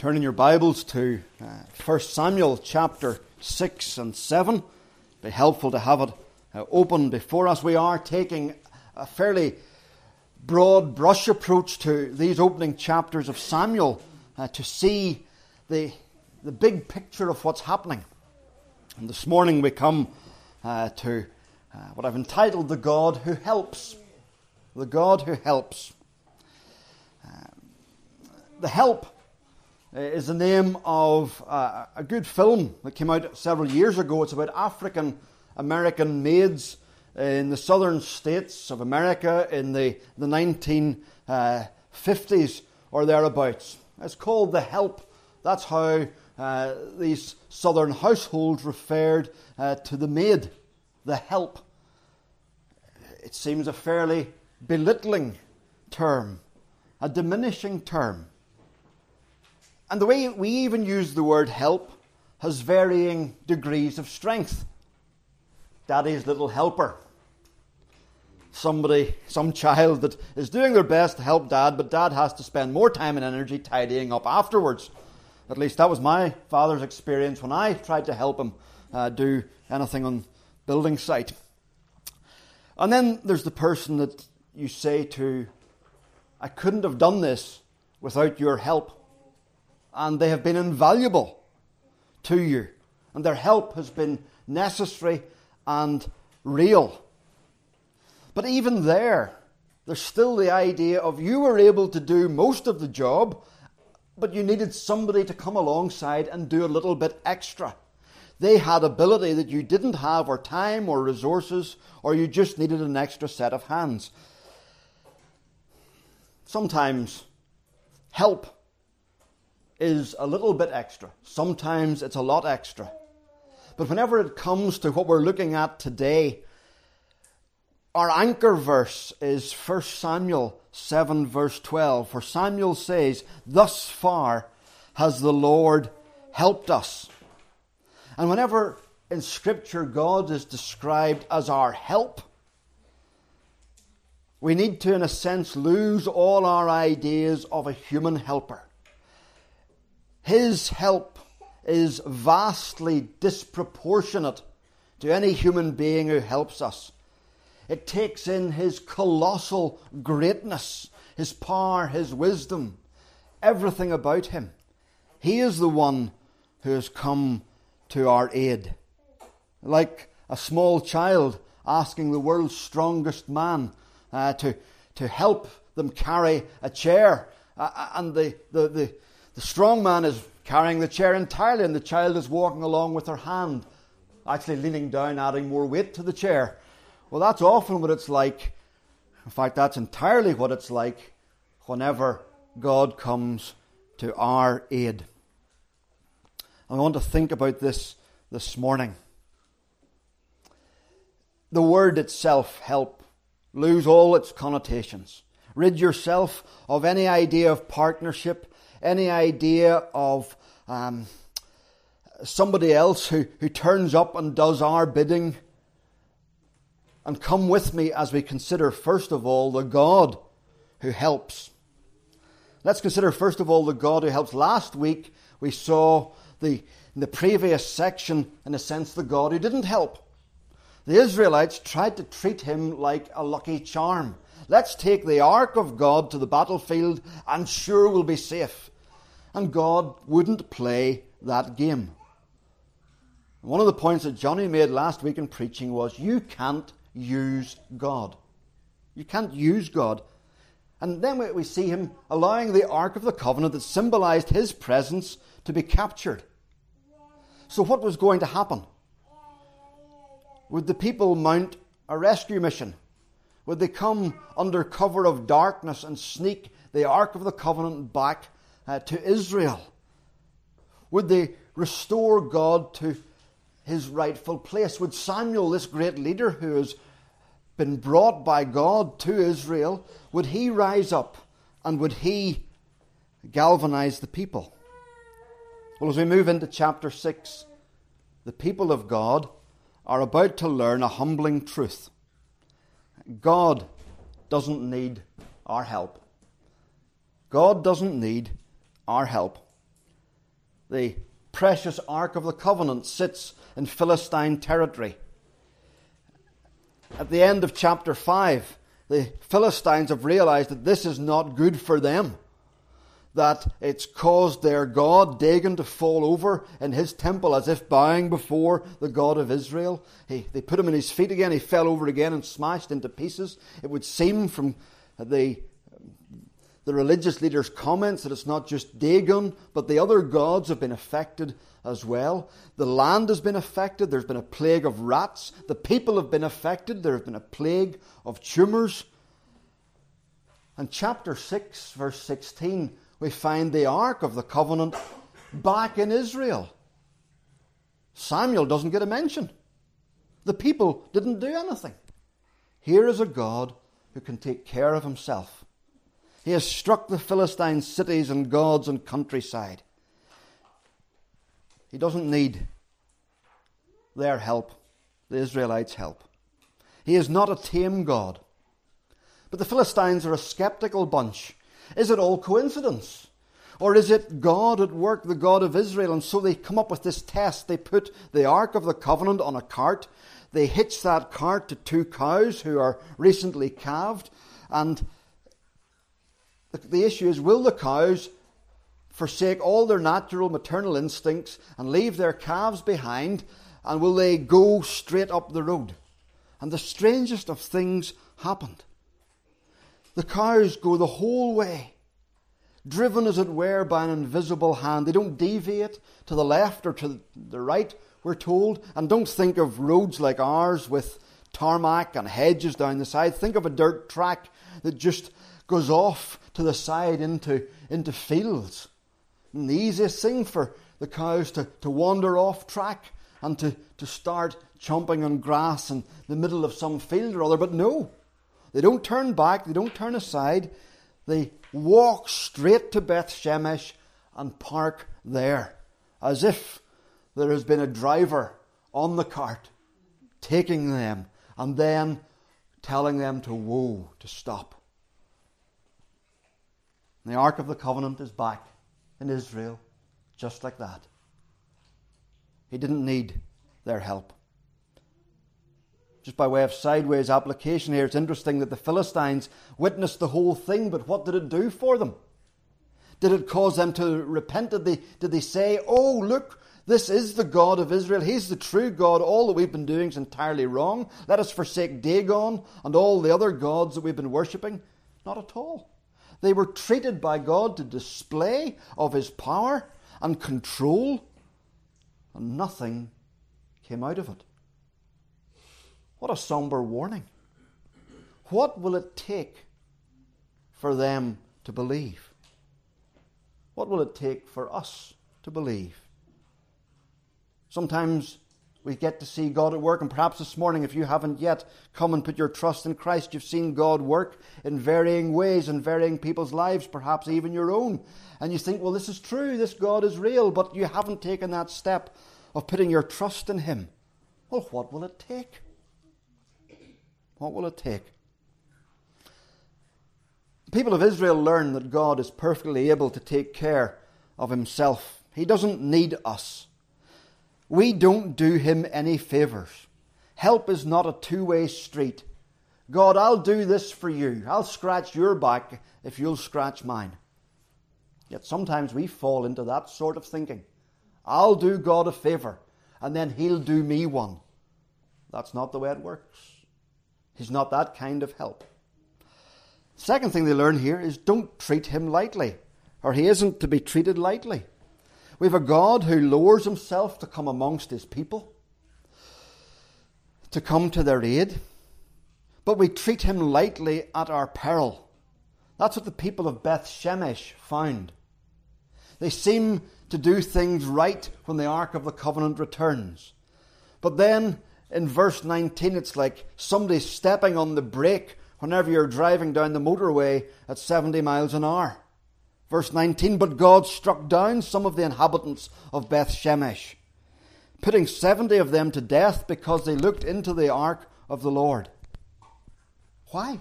Turn in your Bibles to uh, 1 Samuel chapter 6 and 7. It'd be helpful to have it uh, open before us. We are taking a fairly broad brush approach to these opening chapters of Samuel uh, to see the, the big picture of what's happening. And this morning we come uh, to uh, what I've entitled The God Who Helps. The God Who Helps. Uh, the help is the name of uh, a good film that came out several years ago. It's about African American maids in the southern states of America in the, the 1950s uh, or thereabouts. It's called The Help. That's how uh, these southern households referred uh, to the maid, the help. It seems a fairly belittling term, a diminishing term. And the way we even use the word help has varying degrees of strength. Daddy's little helper. Somebody, some child that is doing their best to help dad, but dad has to spend more time and energy tidying up afterwards. At least that was my father's experience when I tried to help him uh, do anything on building site. And then there's the person that you say to, I couldn't have done this without your help and they have been invaluable to you, and their help has been necessary and real. But even there, there's still the idea of you were able to do most of the job, but you needed somebody to come alongside and do a little bit extra. They had ability that you didn't have, or time, or resources, or you just needed an extra set of hands. Sometimes help is a little bit extra. Sometimes it's a lot extra. But whenever it comes to what we're looking at today, our anchor verse is 1 Samuel 7, verse 12. For Samuel says, Thus far has the Lord helped us. And whenever in Scripture God is described as our help, we need to, in a sense, lose all our ideas of a human helper. His help is vastly disproportionate to any human being who helps us. It takes in His colossal greatness, His power, His wisdom, everything about Him. He is the one who has come to our aid. Like a small child asking the world's strongest man uh, to, to help them carry a chair, uh, and the, the, the the strong man is carrying the chair entirely, and the child is walking along with her hand, actually leaning down, adding more weight to the chair. Well, that's often what it's like. In fact, that's entirely what it's like whenever God comes to our aid. I want to think about this this morning. The word itself, help, lose all its connotations. Rid yourself of any idea of partnership any idea of um, somebody else who, who turns up and does our bidding. And come with me as we consider, first of all, the God who helps. Let's consider, first of all, the God who helps. Last week we saw the, in the previous section, in a sense, the God who didn't help. The Israelites tried to treat him like a lucky charm. Let's take the ark of God to the battlefield and sure we'll be safe. And God wouldn't play that game. One of the points that Johnny made last week in preaching was you can't use God. You can't use God. And then we see him allowing the Ark of the Covenant that symbolized his presence to be captured. So, what was going to happen? Would the people mount a rescue mission? Would they come under cover of darkness and sneak the Ark of the Covenant back uh, to Israel? Would they restore God to his rightful place? Would Samuel, this great leader who has been brought by God to Israel, would he rise up and would he galvanize the people? Well, as we move into chapter 6, the people of God are about to learn a humbling truth. God doesn't need our help. God doesn't need our help. the precious Ark of the Covenant, sits in Philistine territory. At the end of chapter 5, the Philistines have realized that this is not good for them that it's caused their God, Dagon, to fall over in his temple as if bowing before the God of Israel. He, they put him in his feet again. He fell over again and smashed into pieces. It would seem from the, the religious leaders' comments that it's not just Dagon, but the other gods have been affected as well. The land has been affected. There's been a plague of rats. The people have been affected. There has been a plague of tumours. And chapter 6, verse 16 we find the Ark of the Covenant back in Israel. Samuel doesn't get a mention. The people didn't do anything. Here is a God who can take care of himself. He has struck the Philistine cities and gods and countryside. He doesn't need their help, the Israelites' help. He is not a tame God. But the Philistines are a skeptical bunch. Is it all coincidence? Or is it God at work, the God of Israel? And so they come up with this test. They put the Ark of the Covenant on a cart. They hitch that cart to two cows who are recently calved. And the, issue is will the cows forsake all their natural maternal instincts and leave their calves behind? And will they go straight up the road? And the strangest of things happened. The cows go the whole way, driven as it were by an invisible hand. They don't deviate to the left or to the right, we're told. And don't think of roads like ours with tarmac and hedges down the side. Think of a dirt track that just goes off to the side into, into fields. And the easiest thing for the cows to, to wander off track and to, to start chomping on grass in the middle of some field or other. But no, they don't turn back, they don't turn aside. They walk straight to Beth Shemesh and park there, as if there has been a driver on the cart taking them and then telling them to whoa, to stop. And the Ark of the Covenant is back in Israel, just like that. He didn't need their help. Just by way of sideways application here, it's interesting that the Philistines witnessed the whole thing, but what did it do for them? Did it cause them to repent? Did they, did they say, Oh, look, this is the God of Israel. He's the true God. All that we've been doing is entirely wrong. Let us forsake Dagon and all the other gods that we've been worshipping. Not at all. They were treated by God to display of his power and control, and nothing came out of it. What a somber warning. What will it take for them to believe? What will it take for us to believe? Sometimes we get to see God at work, and perhaps this morning, if you haven't yet come and put your trust in Christ, you've seen God work in varying ways in varying people's lives, perhaps even your own. And you think, well, this is true, this God is real, but you haven't taken that step of putting your trust in Him. Well, what will it take? What will it take? The people of Israel learn that God is perfectly able to take care of himself. He doesn't need us. We don't do him any favours. Help is not a two way street. God, I'll do this for you. I'll scratch your back if you'll scratch mine. Yet sometimes we fall into that sort of thinking. I'll do God a favour, and then He'll do me one. That's not the way it works. He's not that kind of help. Second thing they learn here is don't treat him lightly, or he isn't to be treated lightly. We have a God who lowers himself to come amongst his people, to come to their aid, but we treat him lightly at our peril. That's what the people of Beth Shemesh found. They seem to do things right when the Ark of the Covenant returns. But then in verse 19, it's like somebody stepping on the brake whenever you're driving down the motorway at 70 miles an hour. Verse 19, but God struck down some of the inhabitants of Beth Shemesh, putting 70 of them to death because they looked into the ark of the Lord. Why?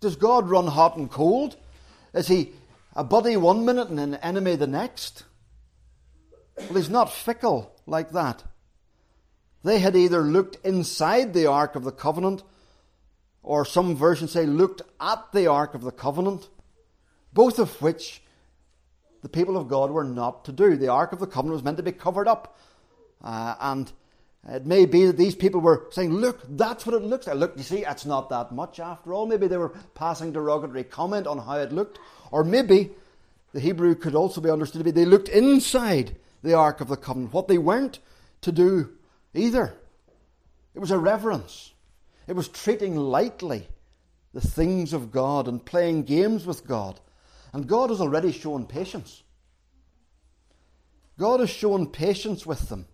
Does God run hot and cold? Is he a buddy one minute and an enemy the next? Well, he's not fickle like that. They had either looked inside the Ark of the Covenant, or some versions say looked at the Ark of the Covenant, both of which the people of God were not to do. The Ark of the Covenant was meant to be covered up. Uh, and it may be that these people were saying, Look, that's what it looks like. Look, you see, it's not that much after all. Maybe they were passing derogatory comment on how it looked. Or maybe the Hebrew could also be understood to be they looked inside the Ark of the Covenant, what they weren't to do either. It was a reverence, it was treating lightly the things of God and playing games with God. And God has already shown patience. God has shown patience with them.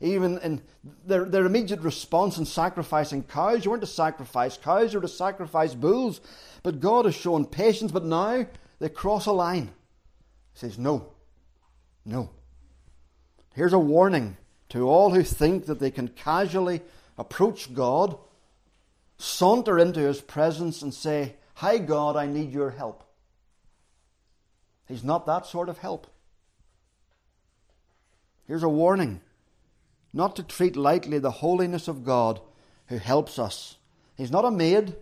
Even in their, their immediate response in sacrificing cows, you weren't to sacrifice cows, you were to sacrifice bulls. But God has shown patience, but now they cross a line. He says, No, no. Here's a warning to all who think that they can casually approach God, saunter into His presence, and say, Hi, God, I need your help. He's not that sort of help. Here's a warning not to treat lightly the holiness of God who helps us. He's not a maid,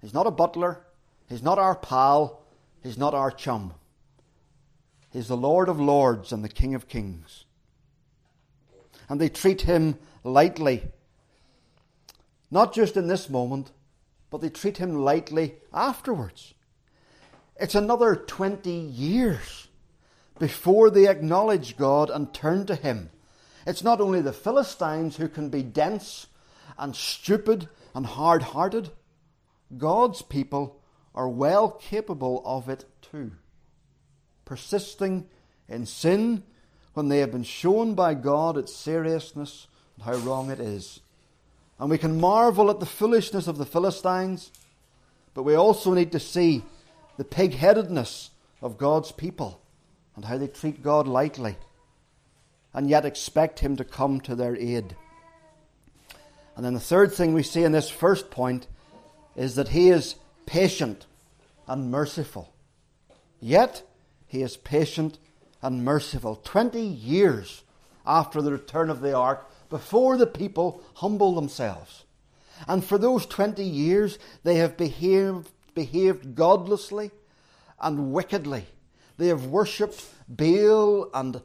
he's not a butler, he's not our pal, he's not our chum. He's the Lord of lords and the King of kings. And they treat him lightly. Not just in this moment, but they treat him lightly afterwards. It's another 20 years before they acknowledge God and turn to Him. It's not only the Philistines who can be dense and stupid and hard hearted, God's people are well capable of it too. Persisting in sin when they have been shown by God its seriousness and how wrong it is. And we can marvel at the foolishness of the Philistines, but we also need to see the pig headedness of God's people and how they treat God lightly and yet expect Him to come to their aid. And then the third thing we see in this first point is that He is patient and merciful. Yet, He is patient and merciful. Twenty years after the return of the ark, before the people humble themselves. And for those 20 years, they have behaved behaved godlessly and wickedly. They have worshipped Baal and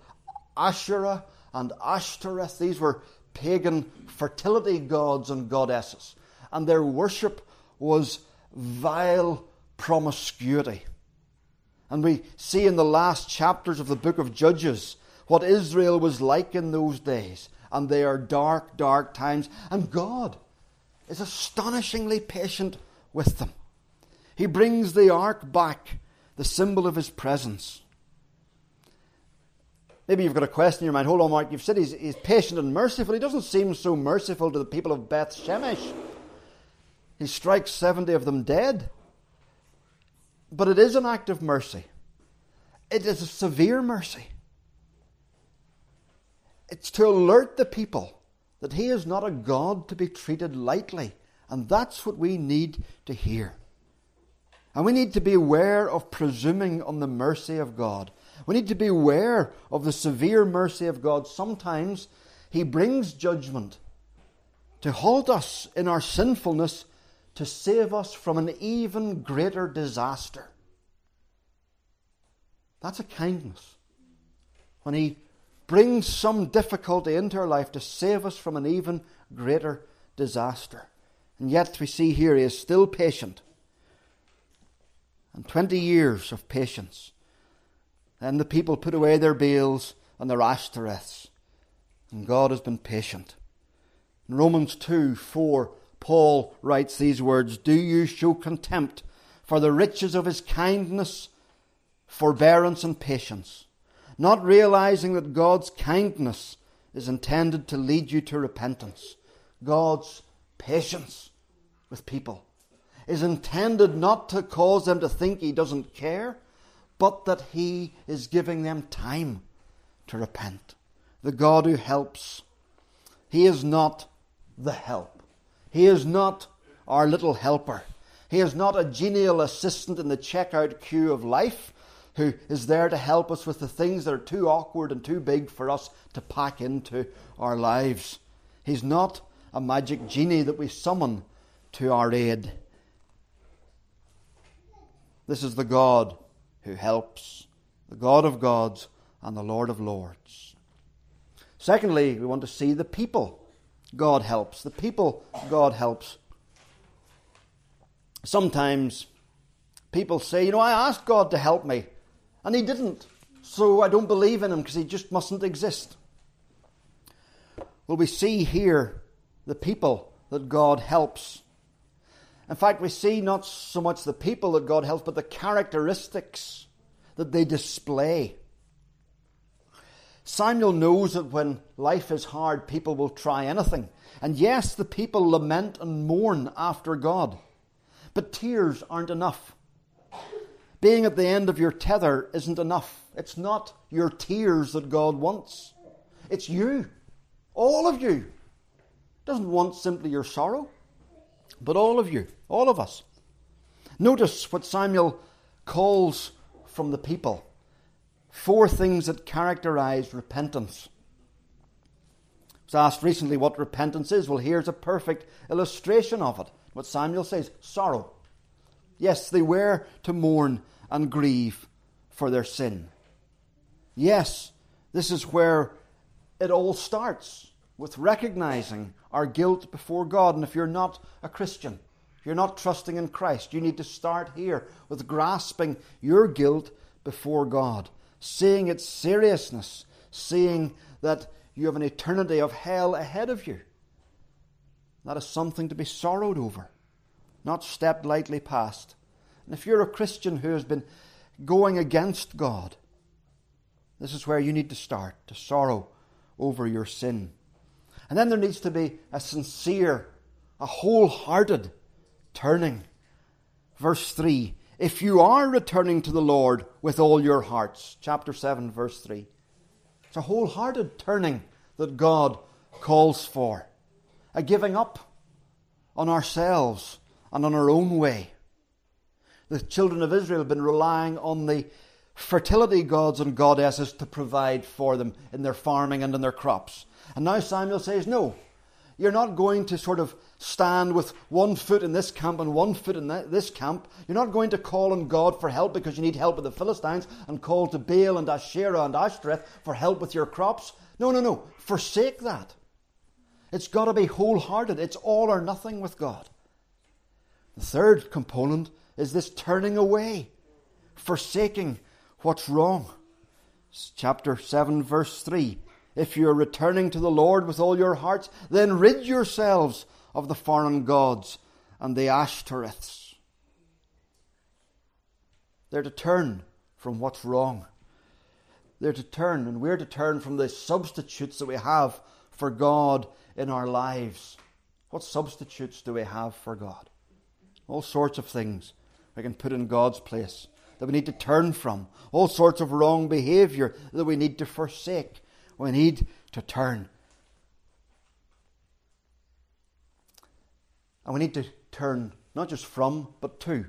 Asherah and Ashtoreth. These were pagan fertility gods and goddesses. And their worship was vile promiscuity. And we see in the last chapters of the book of Judges what Israel was like in those days. And they are dark, dark times. And God is astonishingly patient with them. He brings the ark back, the symbol of his presence. Maybe you've got a question in your mind. Hold on, Mark. You've said he's, he's patient and merciful. He doesn't seem so merciful to the people of Beth Shemesh. He strikes 70 of them dead. But it is an act of mercy. It is a severe mercy. It's to alert the people that he is not a God to be treated lightly. And that's what we need to hear. And we need to be aware of presuming on the mercy of God. We need to be aware of the severe mercy of God. Sometimes He brings judgment to halt us in our sinfulness to save us from an even greater disaster. That's a kindness. When He brings some difficulty into our life to save us from an even greater disaster. And yet we see here He is still patient and 20 years of patience. Then the people put away their Baals and their Ashtoreths, and God has been patient. In Romans 2 4, Paul writes these words Do you show contempt for the riches of his kindness, forbearance, and patience, not realizing that God's kindness is intended to lead you to repentance? God's patience with people is intended not to cause them to think he doesn't care, but that he is giving them time to repent. The God who helps. He is not the help. He is not our little helper. He is not a genial assistant in the checkout queue of life who is there to help us with the things that are too awkward and too big for us to pack into our lives. He's not a magic genie that we summon to our aid. This is the God who helps, the God of gods and the Lord of lords. Secondly, we want to see the people God helps. The people God helps. Sometimes people say, you know, I asked God to help me, and He didn't, so I don't believe in Him because He just mustn't exist. Well, we see here the people that God helps. In fact, we see not so much the people that God helps, but the characteristics that they display. Samuel knows that when life is hard, people will try anything. And yes, the people lament and mourn after God. But tears aren't enough. Being at the end of your tether isn't enough. It's not your tears that God wants. It's you. All of you. Doesn't want simply your sorrow, but all of you, all of us. Notice what Samuel calls from the people four things that characterize repentance. I was asked recently what repentance is. Well, here's a perfect illustration of it. What Samuel says sorrow. Yes, they were to mourn and grieve for their sin. Yes, this is where it all starts with recognizing our guilt before God. And if you're not a Christian, if you're not trusting in Christ, you need to start here with grasping your guilt before God, seeing its seriousness, seeing that you have an eternity of hell ahead of you. That is something to be sorrowed over, not stepped lightly past. And if you're a Christian who has been going against God, this is where you need to start to sorrow over your sin. And then there needs to be a sincere, a wholehearted turning. Verse 3 If you are returning to the Lord with all your hearts, chapter 7, verse 3. It's a wholehearted turning that God calls for, a giving up on ourselves and on our own way. The children of Israel have been relying on the fertility gods and goddesses to provide for them in their farming and in their crops. And now Samuel says, No, you're not going to sort of stand with one foot in this camp and one foot in this camp. You're not going to call on God for help because you need help with the Philistines and call to Baal and Asherah and Ashtoreth for help with your crops. No, no, no. Forsake that. It's got to be wholehearted. It's all or nothing with God. The third component is this turning away, forsaking what's wrong. It's Chapter 7, verse 3. If you're returning to the Lord with all your hearts, then rid yourselves of the foreign gods and the Ashtoreths. They're to turn from what's wrong. They're to turn, and we're to turn from the substitutes that we have for God in our lives. What substitutes do we have for God? All sorts of things we can put in God's place that we need to turn from. All sorts of wrong behavior that we need to forsake. We need to turn. And we need to turn not just from, but to.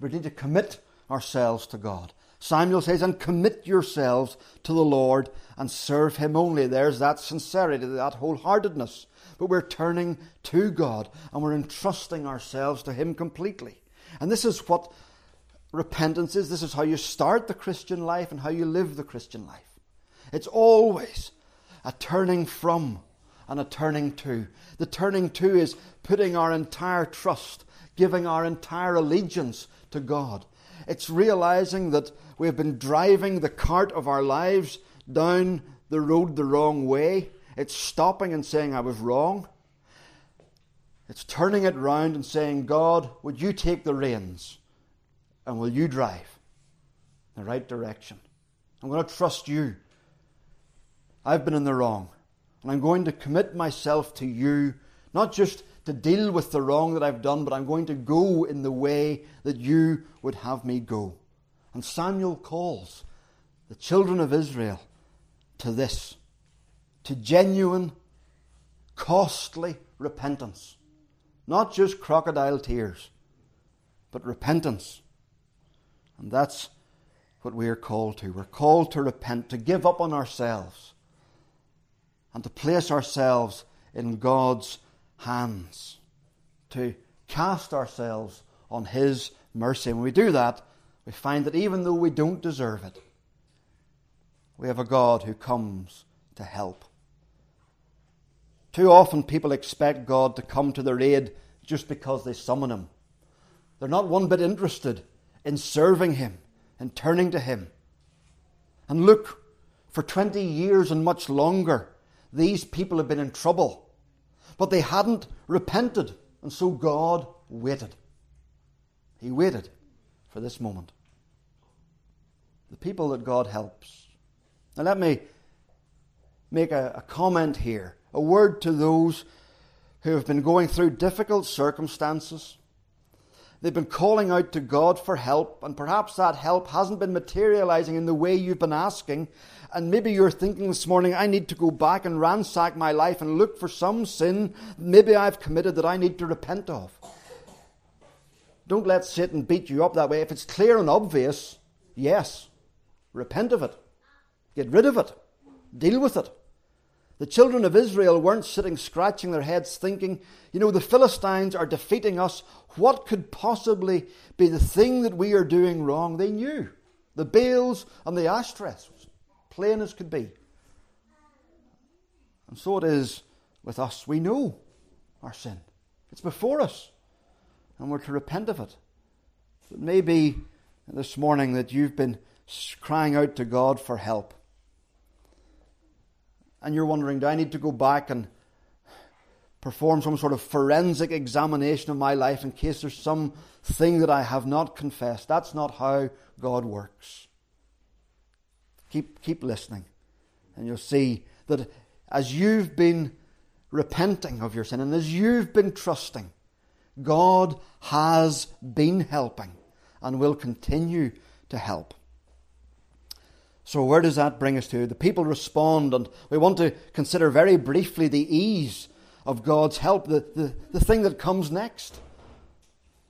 We need to commit ourselves to God. Samuel says, and commit yourselves to the Lord and serve Him only. There's that sincerity, that wholeheartedness. But we're turning to God and we're entrusting ourselves to Him completely. And this is what repentance is. This is how you start the Christian life and how you live the Christian life. It's always a turning from and a turning to. The turning to is putting our entire trust, giving our entire allegiance to God. It's realizing that we've been driving the cart of our lives down the road the wrong way. It's stopping and saying, I was wrong. It's turning it round and saying, God, would you take the reins and will you drive the right direction? I'm going to trust you I've been in the wrong. And I'm going to commit myself to you, not just to deal with the wrong that I've done, but I'm going to go in the way that you would have me go. And Samuel calls the children of Israel to this, to genuine, costly repentance. Not just crocodile tears, but repentance. And that's what we are called to. We're called to repent, to give up on ourselves, and to place ourselves in God's hands, to cast ourselves on His mercy. And when we do that, we find that even though we don't deserve it, we have a God who comes to help. Too often people expect God to come to their aid just because they summon Him. They're not one bit interested in serving Him and turning to Him. And look, for 20 years and much longer, these people have been in trouble. But they hadn't repented, and so God waited. He waited for this moment. The people that God helps. Now, let me make a, a comment here a word to those who have been going through difficult circumstances. They've been calling out to God for help, and perhaps that help hasn't been materializing in the way you've been asking. And maybe you're thinking this morning, I need to go back and ransack my life and look for some sin maybe I've committed that I need to repent of. Don't let Satan beat you up that way. If it's clear and obvious, yes, repent of it. Get rid of it. Deal with it. The children of Israel weren't sitting scratching their heads thinking, you know, the Philistines are defeating us. What could possibly be the thing that we are doing wrong? They knew. The Baals and the Ashtoreths, plain as could be. And so it is with us. We know our sin, it's before us, and we're to repent of it. It may be this morning that you've been crying out to God for help and you're wondering, do I need to go back and perform some sort of forensic examination of my life in case there's some thing that I have not confessed? That's not how God works. Keep, keep listening, and you'll see that as you've been repenting of your sin and as you've been trusting, God has been helping and will continue to help. So, where does that bring us to? The people respond, and we want to consider very briefly the ease of God's help, the, the, the thing that comes next.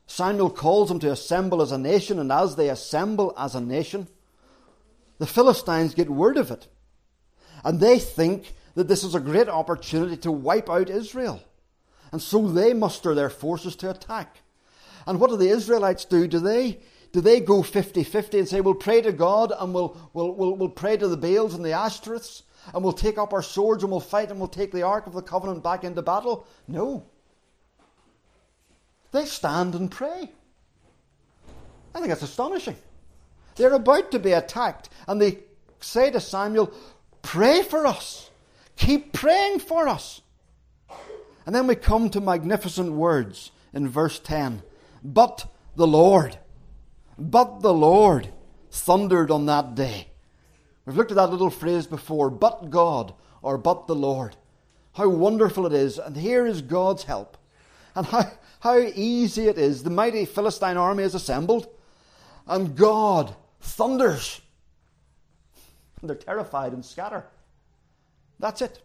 Samuel calls them to assemble as a nation, and as they assemble as a nation, the Philistines get word of it. And they think that this is a great opportunity to wipe out Israel. And so they muster their forces to attack. And what do the Israelites do? Do they do they go 50 50 and say, we'll pray to God and we'll, we'll, we'll, we'll pray to the Baals and the Ashtoreths and we'll take up our swords and we'll fight and we'll take the Ark of the Covenant back into battle? No. They stand and pray. I think that's astonishing. They're about to be attacked and they say to Samuel, Pray for us. Keep praying for us. And then we come to magnificent words in verse 10. But the Lord. But the Lord thundered on that day. We've looked at that little phrase before, but God, or but the Lord. How wonderful it is, and here is God's help. And how, how easy it is. The mighty Philistine army is assembled, and God thunders. And they're terrified and scatter. That's it.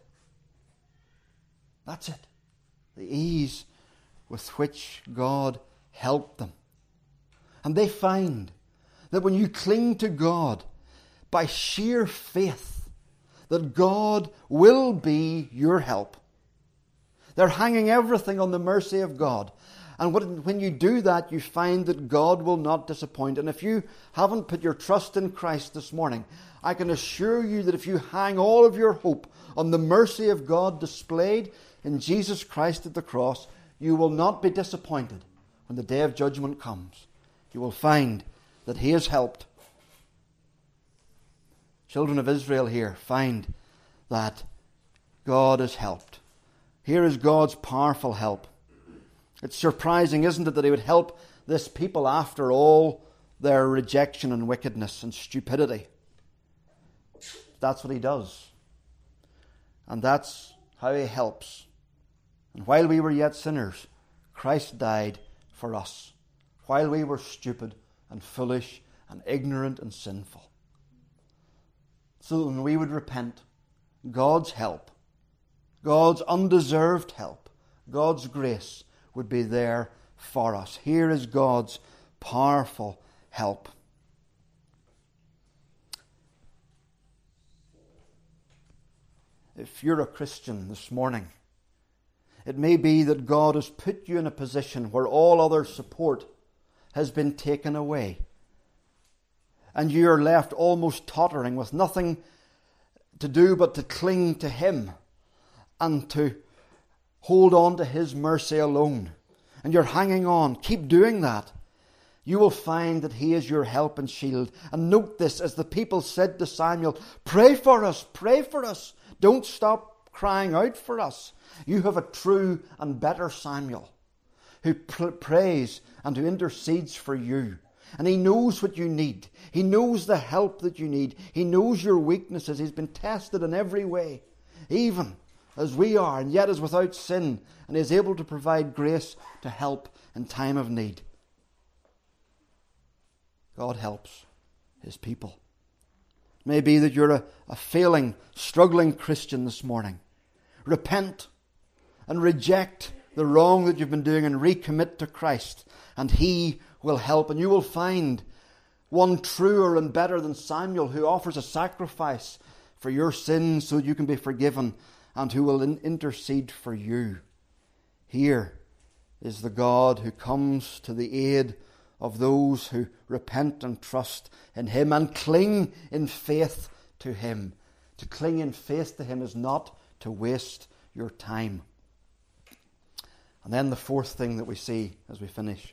That's it. The ease with which God helped them. And they find that when you cling to God by sheer faith, that God will be your help. They're hanging everything on the mercy of God. And when you do that, you find that God will not disappoint. And if you haven't put your trust in Christ this morning, I can assure you that if you hang all of your hope on the mercy of God displayed in Jesus Christ at the cross, you will not be disappointed when the day of judgment comes you will find that He has helped. Children of Israel here find that God has helped. Here is God's powerful help. It's surprising, isn't it, that He would help this people after all their rejection and wickedness and stupidity. That's what He does. And that's how He helps. And while we were yet sinners, Christ died for us while we were stupid and foolish and ignorant and sinful. So that when we would repent, God's help, God's undeserved help, God's grace would be there for us. Here is God's powerful help. If you're a Christian this morning, it may be that God has put you in a position where all other support has been taken away. And you are left almost tottering with nothing to do but to cling to Him and to hold on to His mercy alone. And you're hanging on. Keep doing that. You will find that He is your help and shield. And note this as the people said to Samuel, Pray for us, pray for us. Don't stop crying out for us. You have a true and better Samuel who pr- prays and who intercedes for you. And he knows what you need. He knows the help that you need. He knows your weaknesses. He's been tested in every way, even as we are, and yet is without sin, and is able to provide grace to help in time of need. God helps his people. It may be that you're a, a failing, struggling Christian this morning. Repent and reject the wrong that you've been doing and recommit to Christ, and he will help. And you will find one truer and better than Samuel who offers a sacrifice for your sins so you can be forgiven and who will intercede for you. Here is the God who comes to the aid of those who repent and trust in Him and cling in faith to Him. To cling in faith to Him is not to waste your time. And then the fourth thing that we see as we finish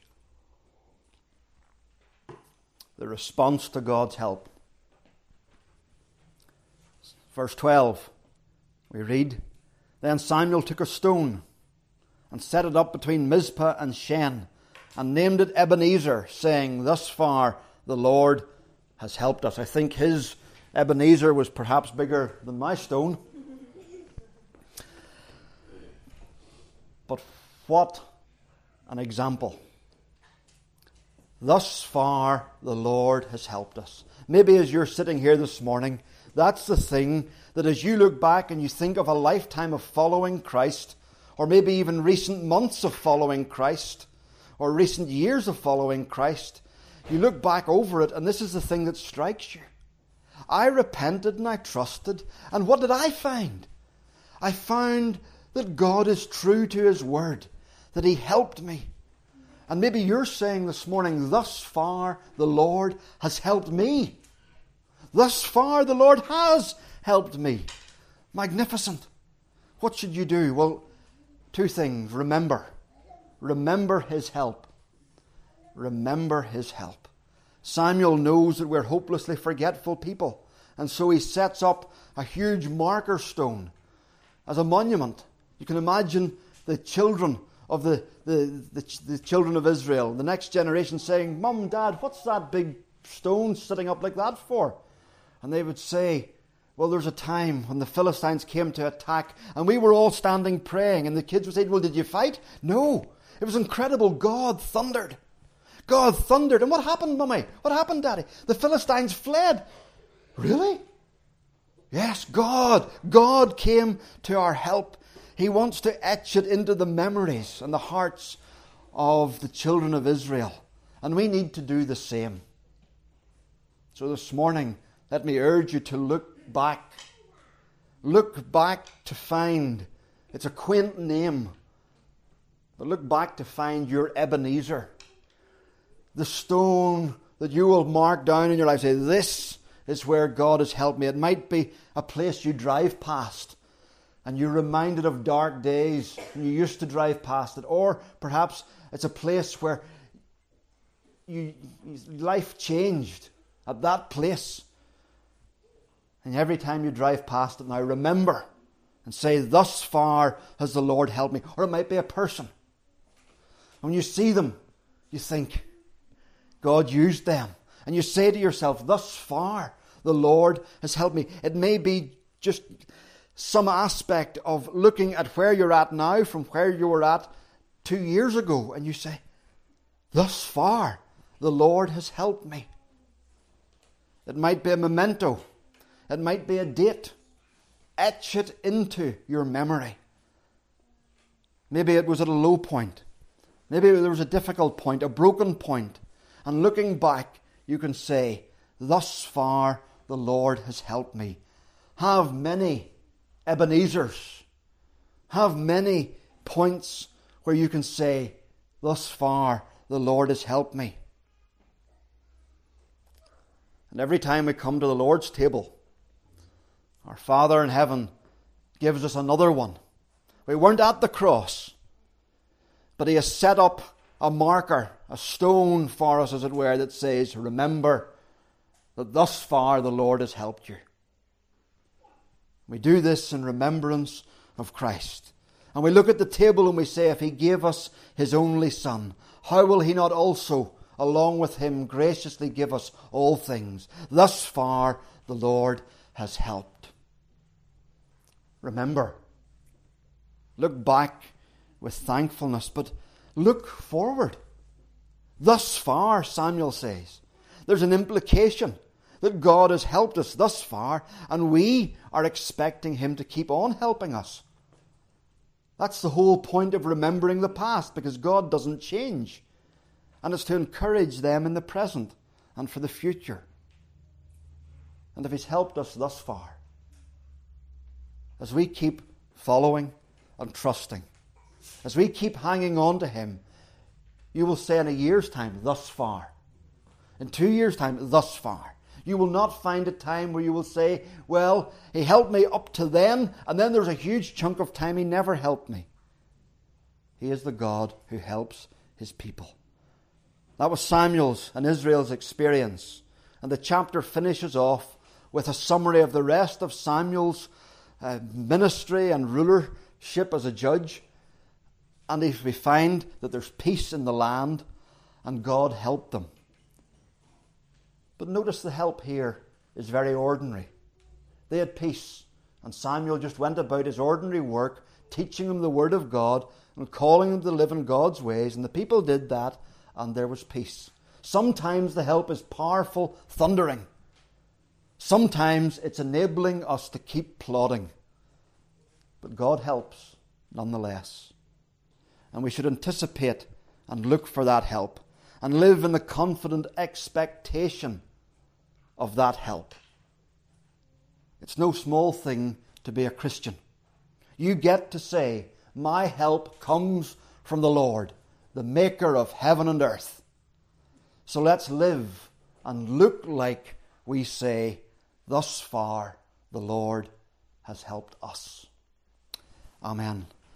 the response to God's help. Verse 12, we read Then Samuel took a stone and set it up between Mizpah and Shen and named it Ebenezer, saying, Thus far the Lord has helped us. I think his Ebenezer was perhaps bigger than my stone. But what an example. Thus far, the Lord has helped us. Maybe as you're sitting here this morning, that's the thing that as you look back and you think of a lifetime of following Christ, or maybe even recent months of following Christ, or recent years of following Christ, you look back over it and this is the thing that strikes you. I repented and I trusted, and what did I find? I found that God is true to His word, that He helped me, and maybe you're saying this morning, thus far the Lord has helped me. Thus far the Lord has helped me. Magnificent. What should you do? Well, two things. Remember. Remember his help. Remember his help. Samuel knows that we're hopelessly forgetful people, and so he sets up a huge marker stone as a monument. You can imagine the children of the, the, the, the children of Israel, the next generation saying, Mum, Dad, what's that big stone sitting up like that for? And they would say, Well, there's a time when the Philistines came to attack, and we were all standing praying, and the kids would say, Well, did you fight? No. It was incredible. God thundered. God thundered. And what happened, Mummy? What happened, Daddy? The Philistines fled. Really? Yes, God. God came to our help. He wants to etch it into the memories and the hearts of the children of Israel. And we need to do the same. So this morning, let me urge you to look back. Look back to find, it's a quaint name, but look back to find your Ebenezer. The stone that you will mark down in your life. Say, This is where God has helped me. It might be a place you drive past and you're reminded of dark days when you used to drive past it, or perhaps it's a place where you, life changed at that place. And every time you drive past it now, remember and say, Thus far has the Lord helped me. Or it might be a person. And when you see them, you think, God used them. And you say to yourself, Thus far the Lord has helped me. It may be just some aspect of looking at where you're at now from where you were at two years ago, and you say, Thus far, the Lord has helped me. It might be a memento, it might be a date. Etch it into your memory. Maybe it was at a low point. Maybe there was a difficult point, a broken point. And looking back, you can say, Thus far the Lord has helped me. Have many Ebenezer's. Have many points where you can say, Thus far the Lord has helped me. And every time we come to the Lord's table, our Father in heaven gives us another one. We weren't at the cross, but He has set up a marker, a stone for us, as it were, that says, Remember that thus far the Lord has helped you. We do this in remembrance of Christ. And we look at the table and we say, If He gave us His only Son, how will He not also, along with Him, graciously give us all things? Thus far the Lord has helped. Remember, look back with thankfulness, but look forward. Thus far, Samuel says. There's an implication that God has helped us thus far, and we are expecting Him to keep on helping us. That's the whole point of remembering the past, because God doesn't change. And it's to encourage them in the present and for the future. And if He's helped us thus far, as we keep following and trusting, as we keep hanging on to Him, you will say in a year's time, thus far. In two years' time, thus far. You will not find a time where you will say, Well, he helped me up to then, and then there's a huge chunk of time he never helped me. He is the God who helps his people. That was Samuel's and Israel's experience. And the chapter finishes off with a summary of the rest of Samuel's uh, ministry and rulership as a judge. And if we find that there's peace in the land, and God helped them. But notice the help here is very ordinary. They had peace, and Samuel just went about his ordinary work, teaching them the Word of God and calling them to live in God's ways, and the people did that, and there was peace. Sometimes the help is powerful thundering. Sometimes it's enabling us to keep plodding. But God helps nonetheless. And we should anticipate and look for that help and live in the confident expectation of that help. It's no small thing to be a Christian. You get to say, My help comes from the Lord, the maker of heaven and earth. So let's live and look like we say, Thus far the Lord has helped us. Amen.